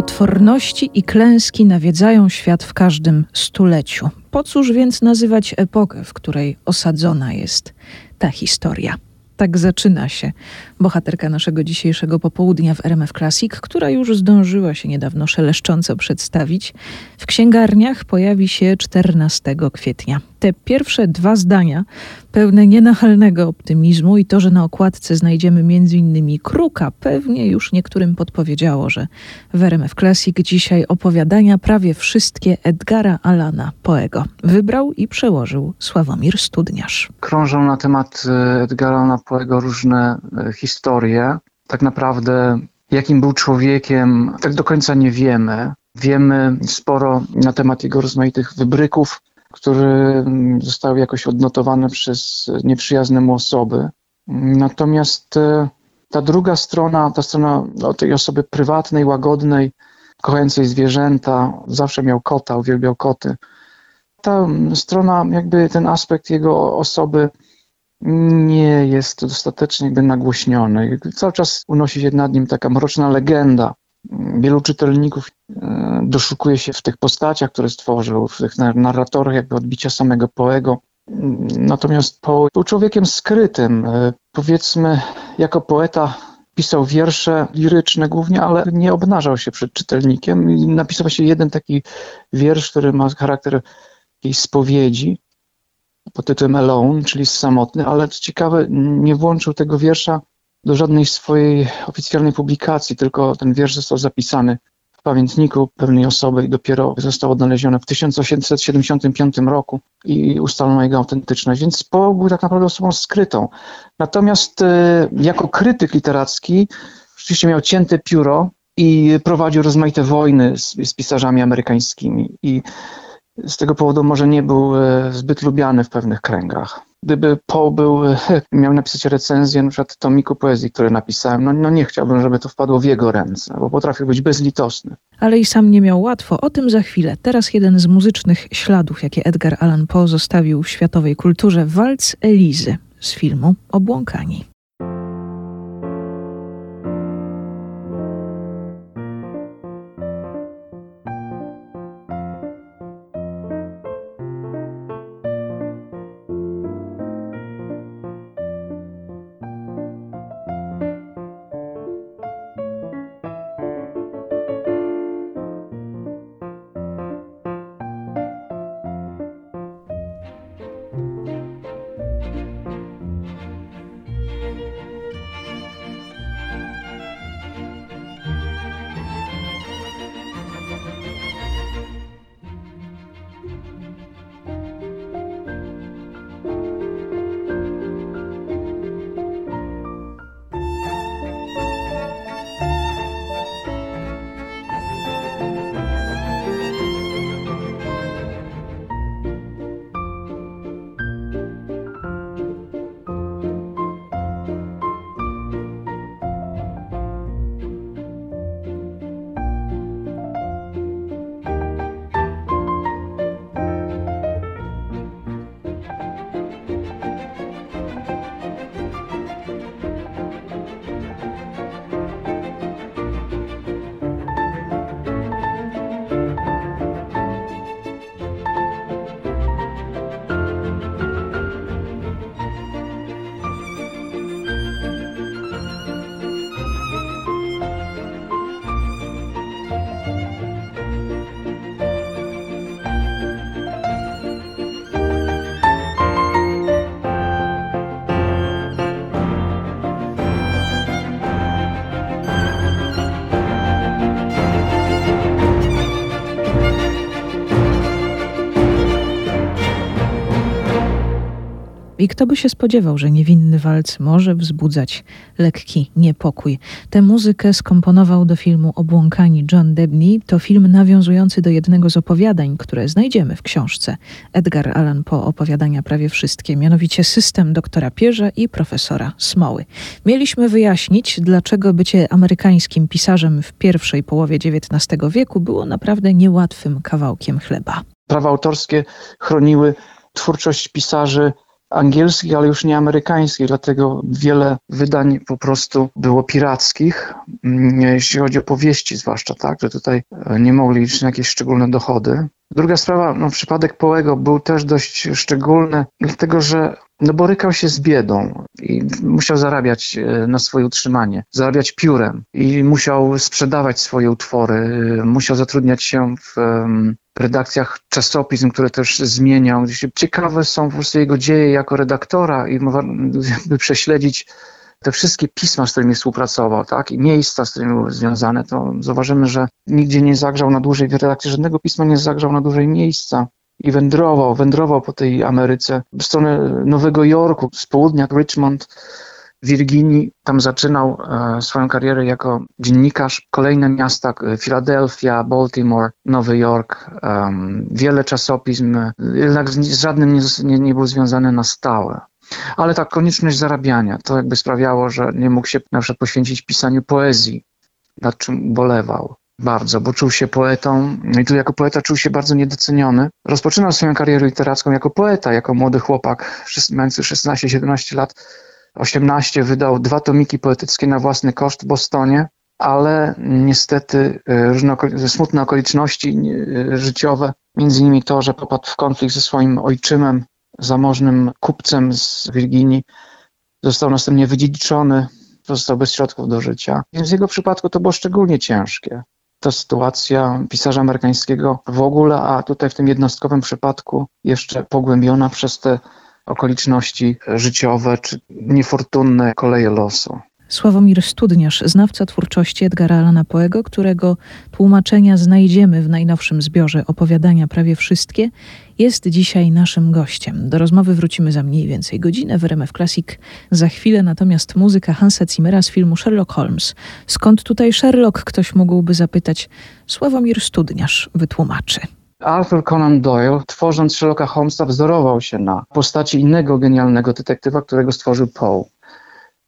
Potworności i klęski nawiedzają świat w każdym stuleciu. Po cóż więc nazywać epokę, w której osadzona jest ta historia? Tak zaczyna się bohaterka naszego dzisiejszego popołudnia w RMF Classic, która już zdążyła się niedawno szeleszcząco przedstawić. W księgarniach pojawi się 14 kwietnia. Te pierwsze dwa zdania, pełne nienachalnego optymizmu i to, że na okładce znajdziemy m.in. kruka, pewnie już niektórym podpowiedziało, że w RMF Classic dzisiaj opowiadania prawie wszystkie Edgara Alana Poego wybrał i przełożył Sławomir Studniarz. Krążą na temat e, Edgara Alana Poego różne e, historie. Tak naprawdę jakim był człowiekiem, tak do końca nie wiemy. Wiemy sporo na temat jego rozmaitych wybryków, które zostały jakoś odnotowane przez nieprzyjazne mu osoby. Natomiast e, ta druga strona, ta strona no, tej osoby prywatnej, łagodnej, kochającej zwierzęta, zawsze miał kota, uwielbiał koty. Ta strona, jakby ten aspekt jego osoby nie jest dostatecznie jakby nagłośniony. Cały czas unosi się nad nim taka mroczna legenda. Wielu czytelników e, doszukuje się w tych postaciach, które stworzył, w tych narratorach jakby odbicia samego Poego. Natomiast Poe był człowiekiem skrytym. E, powiedzmy, jako poeta pisał wiersze liryczne głównie, ale nie obnażał się przed czytelnikiem. Napisał się jeden taki wiersz, który ma charakter jakiejś spowiedzi pod tytułem Alone, czyli samotny, ale co ciekawe, nie włączył tego wiersza do żadnej swojej oficjalnej publikacji, tylko ten wiersz został zapisany w pamiętniku pewnej osoby i dopiero został odnaleziony w 1875 roku i ustalono jego autentyczność, więc Poe był tak naprawdę osobą skrytą. Natomiast e, jako krytyk literacki rzeczywiście miał cięte pióro i prowadził rozmaite wojny z, z pisarzami amerykańskimi i z tego powodu może nie był e, zbyt lubiany w pewnych kręgach. Gdyby Poe był, miał napisać recenzję na przykład tomiku poezji, który napisałem, no, no nie chciałbym, żeby to wpadło w jego ręce, bo potrafił być bezlitosny. Ale i sam nie miał łatwo. O tym za chwilę. Teraz jeden z muzycznych śladów, jakie Edgar Allan Poe zostawił w światowej kulturze. Walc Elizy z filmu Obłąkani. Kto by się spodziewał, że niewinny walc może wzbudzać lekki niepokój. Tę muzykę skomponował do filmu Obłąkani John Debney. To film nawiązujący do jednego z opowiadań, które znajdziemy w książce Edgar Allan Poe opowiadania prawie wszystkie, mianowicie System doktora Pierza i profesora Smoły. Mieliśmy wyjaśnić, dlaczego bycie amerykańskim pisarzem w pierwszej połowie XIX wieku było naprawdę niełatwym kawałkiem chleba. Prawa autorskie chroniły twórczość pisarzy angielskich, ale już nie amerykańskich, dlatego wiele wydań po prostu było pirackich, mm, jeśli chodzi o powieści zwłaszcza, tak, że tutaj e, nie mogli liczyć na jakieś szczególne dochody. Druga sprawa, no, przypadek Połego był też dość szczególny, dlatego że no, borykał się z biedą i musiał zarabiać e, na swoje utrzymanie, zarabiać piórem i musiał sprzedawać swoje utwory, musiał zatrudniać się w redakcjach czasopism, które też zmieniał. Ciekawe są po prostu jego dzieje jako redaktora i by prześledzić te wszystkie pisma, z którymi współpracował, tak, i miejsca, z którymi były związane, to zauważymy, że nigdzie nie zagrzał na dłużej w redakcji, żadnego pisma nie zagrzał na dłużej miejsca i wędrował, wędrował po tej Ameryce. W stronę Nowego Jorku, z południa Richmond, Virginii. Tam zaczynał e, swoją karierę jako dziennikarz. Kolejne miasta, Philadelphia, Baltimore, Nowy Jork, wiele czasopism, jednak z żadnym nie, nie, był związany na stałe. Ale ta konieczność zarabiania, to jakby sprawiało, że nie mógł się na przykład poświęcić pisaniu poezji, nad czym bolewał bardzo, bo czuł się poetą i tu jako poeta czuł się bardzo niedoceniony. Rozpoczynał swoją karierę literacką jako poeta, jako młody chłopak, mający 16-17 lat 18 wydał dwa tomiki poetyckie na własny koszt w Bostonie, ale niestety e, różne smutne okoliczności e, życiowe, między innymi to, że popadł w konflikt ze swoim ojczymem, zamożnym kupcem z Virginii, został następnie wydziedziczony, został bez środków do życia. Więc w jego przypadku to było szczególnie ciężkie. Ta sytuacja pisarza amerykańskiego w ogóle, a tutaj w tym jednostkowym przypadku jeszcze pogłębiona przez te okoliczności życiowe czy niefortunne koleje losu. Sławomir Studniarz, znawca twórczości Edgara Allana Poego, którego tłumaczenia znajdziemy w najnowszym zbiorze opowiadania prawie wszystkie, jest dzisiaj naszym gościem. Do rozmowy wrócimy za mniej więcej godzinę w RMF Classic. Za chwilę natomiast muzyka Hansa Zimmera z filmu Sherlock Holmes. Skąd tutaj Sherlock? Ktoś mógłby zapytać. Sławomir Studniarz wytłumaczy. Arthur Conan Doyle, tworząc Sherlocka Holmesa, wzorował się na postaci innego genialnego detektywa, którego stworzył Poe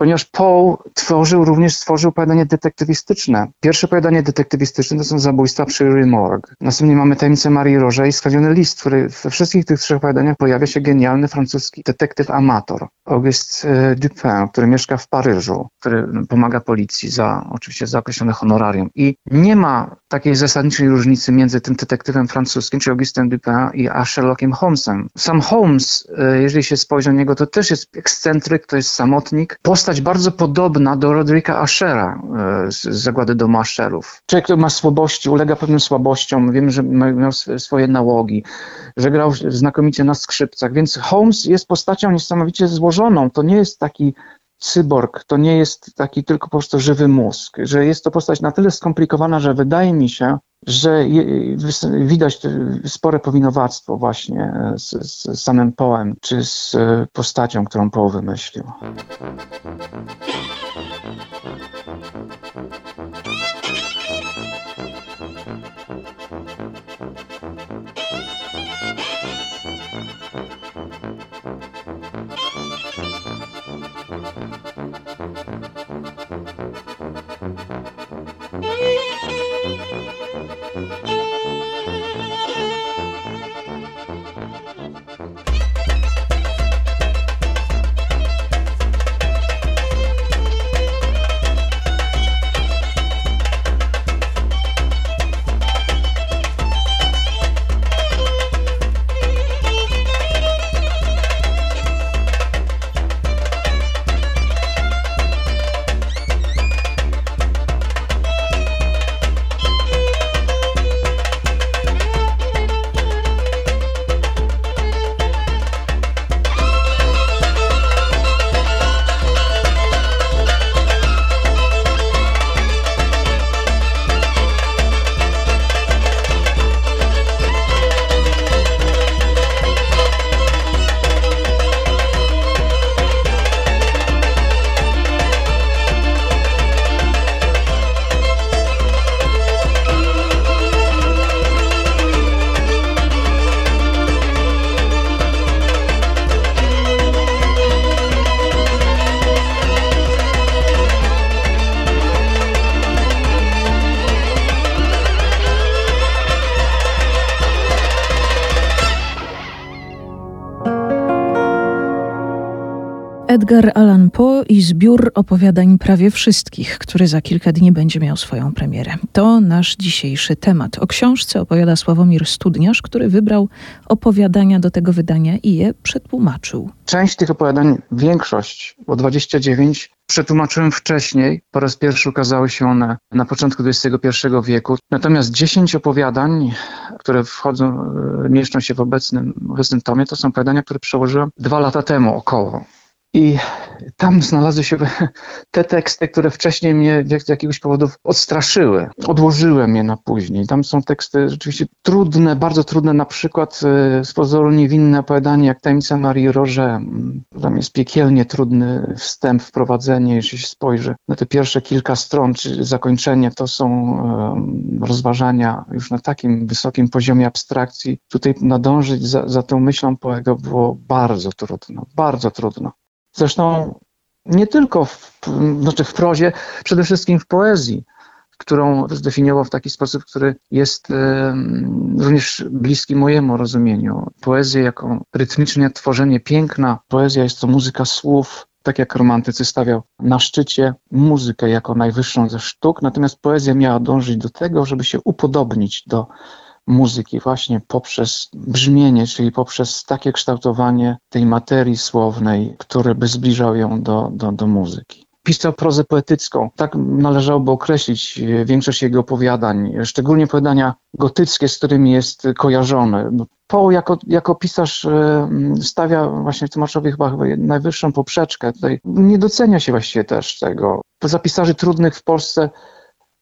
ponieważ Poe tworzył, również stworzył opowiadanie detektywistyczne. Pierwsze opowiadanie detektywistyczne to są zabójstwa przy Rue Morgue. Następnie mamy tajemnicę Marii Roże i skradziony list, który we wszystkich tych trzech opowiadaniach pojawia się genialny francuski detektyw amator, Auguste e, Dupin, który mieszka w Paryżu, który pomaga policji za, oczywiście za określone honorarium. I nie ma takiej zasadniczej różnicy między tym detektywem francuskim, czyli Augustem Dupin i a Sherlockiem Holmesem. Sam Holmes, e, jeżeli się spojrzy na niego, to też jest ekscentryk, to jest samotnik. Postać postać bardzo podobna do Rodrika Ashera e, z Zagłady Domu Asherów. Człowiek, który ma słabości, ulega pewnym słabościom, wiem, że miał swoje nałogi, że grał znakomicie na skrzypcach, więc Holmes jest postacią niesamowicie złożoną. To nie jest taki cyborg, to nie jest taki tylko po prostu żywy mózg, że jest to postać na tyle skomplikowana, że wydaje mi się, że widać spore powinowactwo właśnie z, z samym poem, czy z postacią, którą Poe wymyślił. Edgar Allan Poe i zbiór opowiadań prawie wszystkich, który za kilka dni będzie miał swoją premierę. To nasz dzisiejszy temat. O książce opowiada Sławomir Studniarz, który wybrał opowiadania do tego wydania i je przetłumaczył. Część tych opowiadań, większość, bo 29, przetłumaczyłem wcześniej. Po raz pierwszy ukazały się one na początku XXI wieku. Natomiast 10 opowiadań, które wchodzą, e, mieszczą się w obecnym, obecnym tomie, to są opowiadania, które przełożyłem dwa lata temu około. I tam znalazły się te teksty, które wcześniej mnie z jakiegoś powodu odstraszyły. Odłożyłem je na później. Tam są teksty rzeczywiście trudne, bardzo trudne, na przykład e, z pozoru niewinne opowiadanie jak Tajemnica Marii Roże. Tam jest piekielnie trudny wstęp, wprowadzenie, jeśli się spojrzy na te pierwsze kilka stron, czy zakończenie, to są rozważania już na takim wysokim poziomie abstrakcji. Tutaj nadążyć za, za tą myślą Poego było bardzo trudno, bardzo trudno. Zresztą nie tylko w, znaczy w prozie, przede wszystkim w poezji, którą zdefiniował w taki sposób, który jest również bliski mojemu rozumieniu. Poezję jako rytmiczne tworzenie piękna. Poezja jest to muzyka słów, tak jak romantycy stawiał na szczycie muzykę jako najwyższą ze sztuk, natomiast poezja miała dążyć do tego, żeby się upodobnić do muzyki właśnie poprzez brzmienie, czyli poprzez takie kształtowanie tej materii słownej, które by zbliżał ją do, do, do muzyki. Pisał prozę poetycką, tak należałoby określić większość jego opowiadań, szczególnie opowiadania gotyckie, z którymi jest kojarzony. Poe jako, jako pisarz e, stawia właśnie Tomaszowi chyba najwyższą poprzeczkę. Tutaj nie docenia się właściwie też tego. Poza pisarzy trudnych w Polsce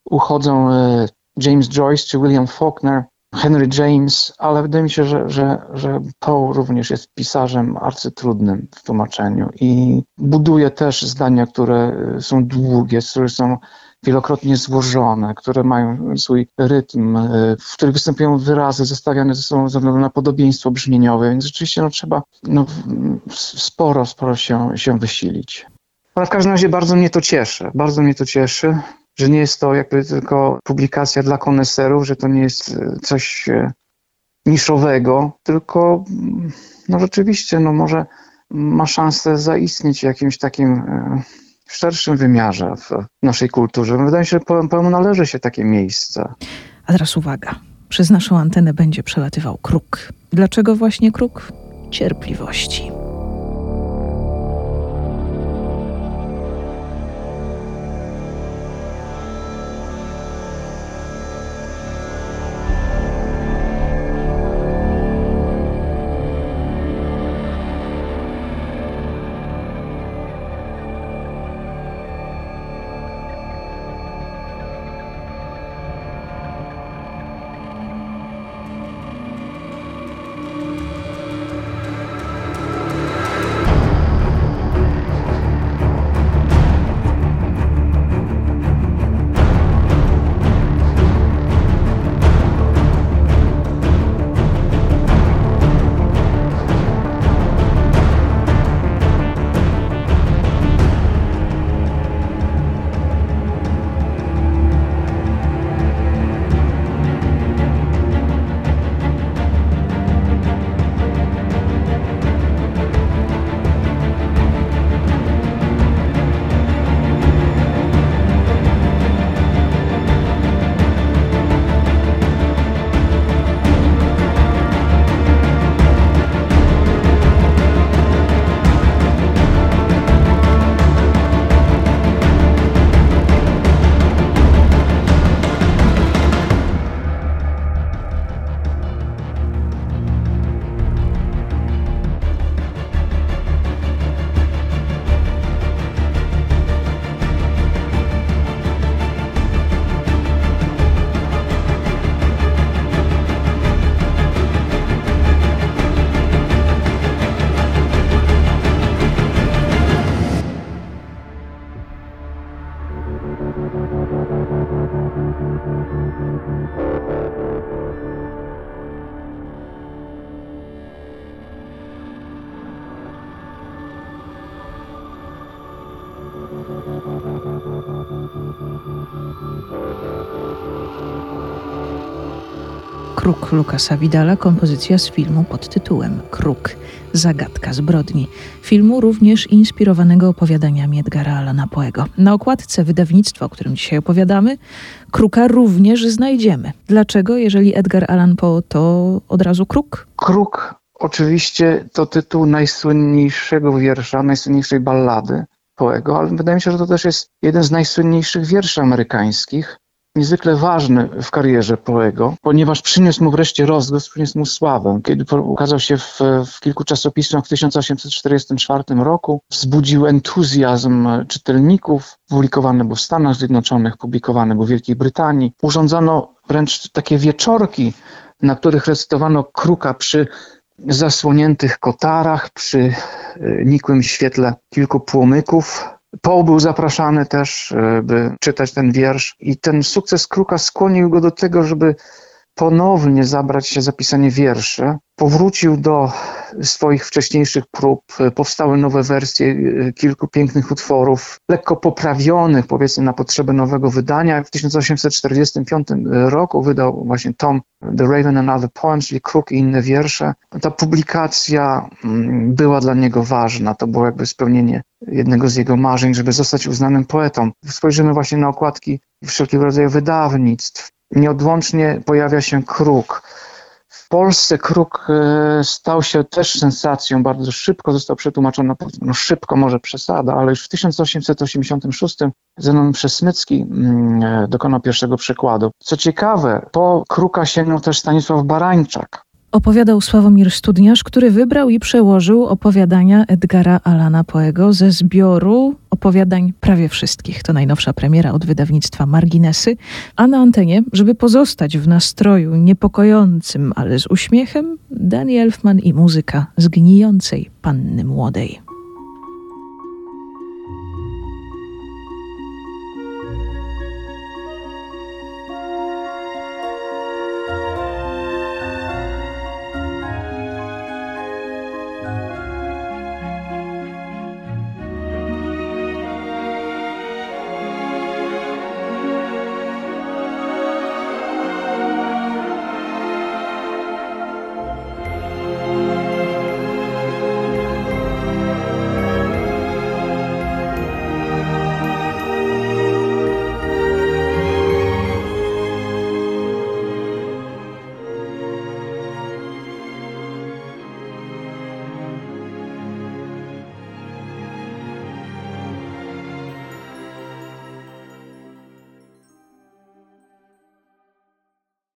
uchodzą e, James Joyce czy William Faulkner, Henry James, ale wydaje mi się, że, że, że Poe również jest pisarzem arcytrudnym w tłumaczeniu i buduje też zdania, które są długie, które są wielokrotnie złożone, które mają swój rytm, w których występują wyrazy zestawiane ze sobą ze względu na podobieństwo brzmieniowe, więc rzeczywiście no, trzeba no, sporo, sporo się, się wysilić. Ale w każdym razie bardzo mnie to cieszy, bardzo mnie to cieszy że nie jest to jakby tylko publikacja dla koneserów, że to nie jest e, coś e, niszowego, tylko mm, no rzeczywiście no może ma szansę zaistnieć w jakimś takim e, szerszym wymiarze w naszej kulturze. Wydaje mi się, że pełno należy się takie miejsce. A teraz uwaga. Przez naszą antenę będzie przelatywał kruk. Dlaczego właśnie kruk? Cierpliwości. Kruk Lukasa Vidala, kompozycja z filmu pod tytułem Kruk. Zagadka zbrodni. Filmu również inspirowanego opowiadaniami Edgara Allana Poego. Na okładce wydawnictwa, o którym dzisiaj opowiadamy, Kruka również znajdziemy. Dlaczego, jeżeli Edgar Allan Poe, to od razu Kruk? Kruk oczywiście to tytuł najsłynniejszego wiersza, najsłynniejszej ballady Poego, ale wydaje mi się, że to też jest jeden z najsłynniejszych wierszy amerykańskich niezwykle ważny w karierze Poego, ponieważ przyniósł mu wreszcie rozgłos, przyniósł mu sławę. Kiedy ukazał się w, w kilku czasopismach w 1844 roku, wzbudził entuzjazm czytelników, publikowany był w Stanach Zjednoczonych, publikowany był w Wielkiej Brytanii. Urządzono wręcz takie wieczorki, na których recytowano kruka przy zasłoniętych kotarach, przy e, nikłym świetle kilku płomyków. Paul był zapraszany też, e, by czytać ten wiersz i ten sukces Kruka skłonił go do tego, żeby ponownie zabrać się za pisanie wierszy. Powrócił do swoich wcześniejszych prób, powstały nowe wersje e, kilku pięknych utworów, lekko poprawionych powiedzmy na potrzeby nowego wydania. W 1845 roku wydał właśnie tom The Raven and Other Poems, czyli Kruk i inne wiersze. Ta publikacja mm, była dla niego ważna, to było jakby spełnienie jednego z jego marzeń, żeby zostać uznanym poetą. Spojrzymy właśnie na okładki wszelkiego rodzaju wydawnictw. Nieodłącznie pojawia się Kruk. W Polsce Kruk e, stał się też sensacją, bardzo szybko został przetłumaczony, no szybko może przesada, ale już w 1886 Zenon Przesmycki mm, e, dokonał pierwszego przekładu. Co ciekawe, po Kruka sięgnął też Stanisław Barańczak, Opowiadał Sławomir Studniarz, który wybrał i przełożył opowiadania Edgara Alana Poego ze zbioru opowiadań prawie wszystkich. To najnowsza premiera od wydawnictwa Marginesy. A na antenie, żeby pozostać w nastroju niepokojącym, ale z uśmiechem, Danny Elfman i muzyka z gnijącej panny młodej.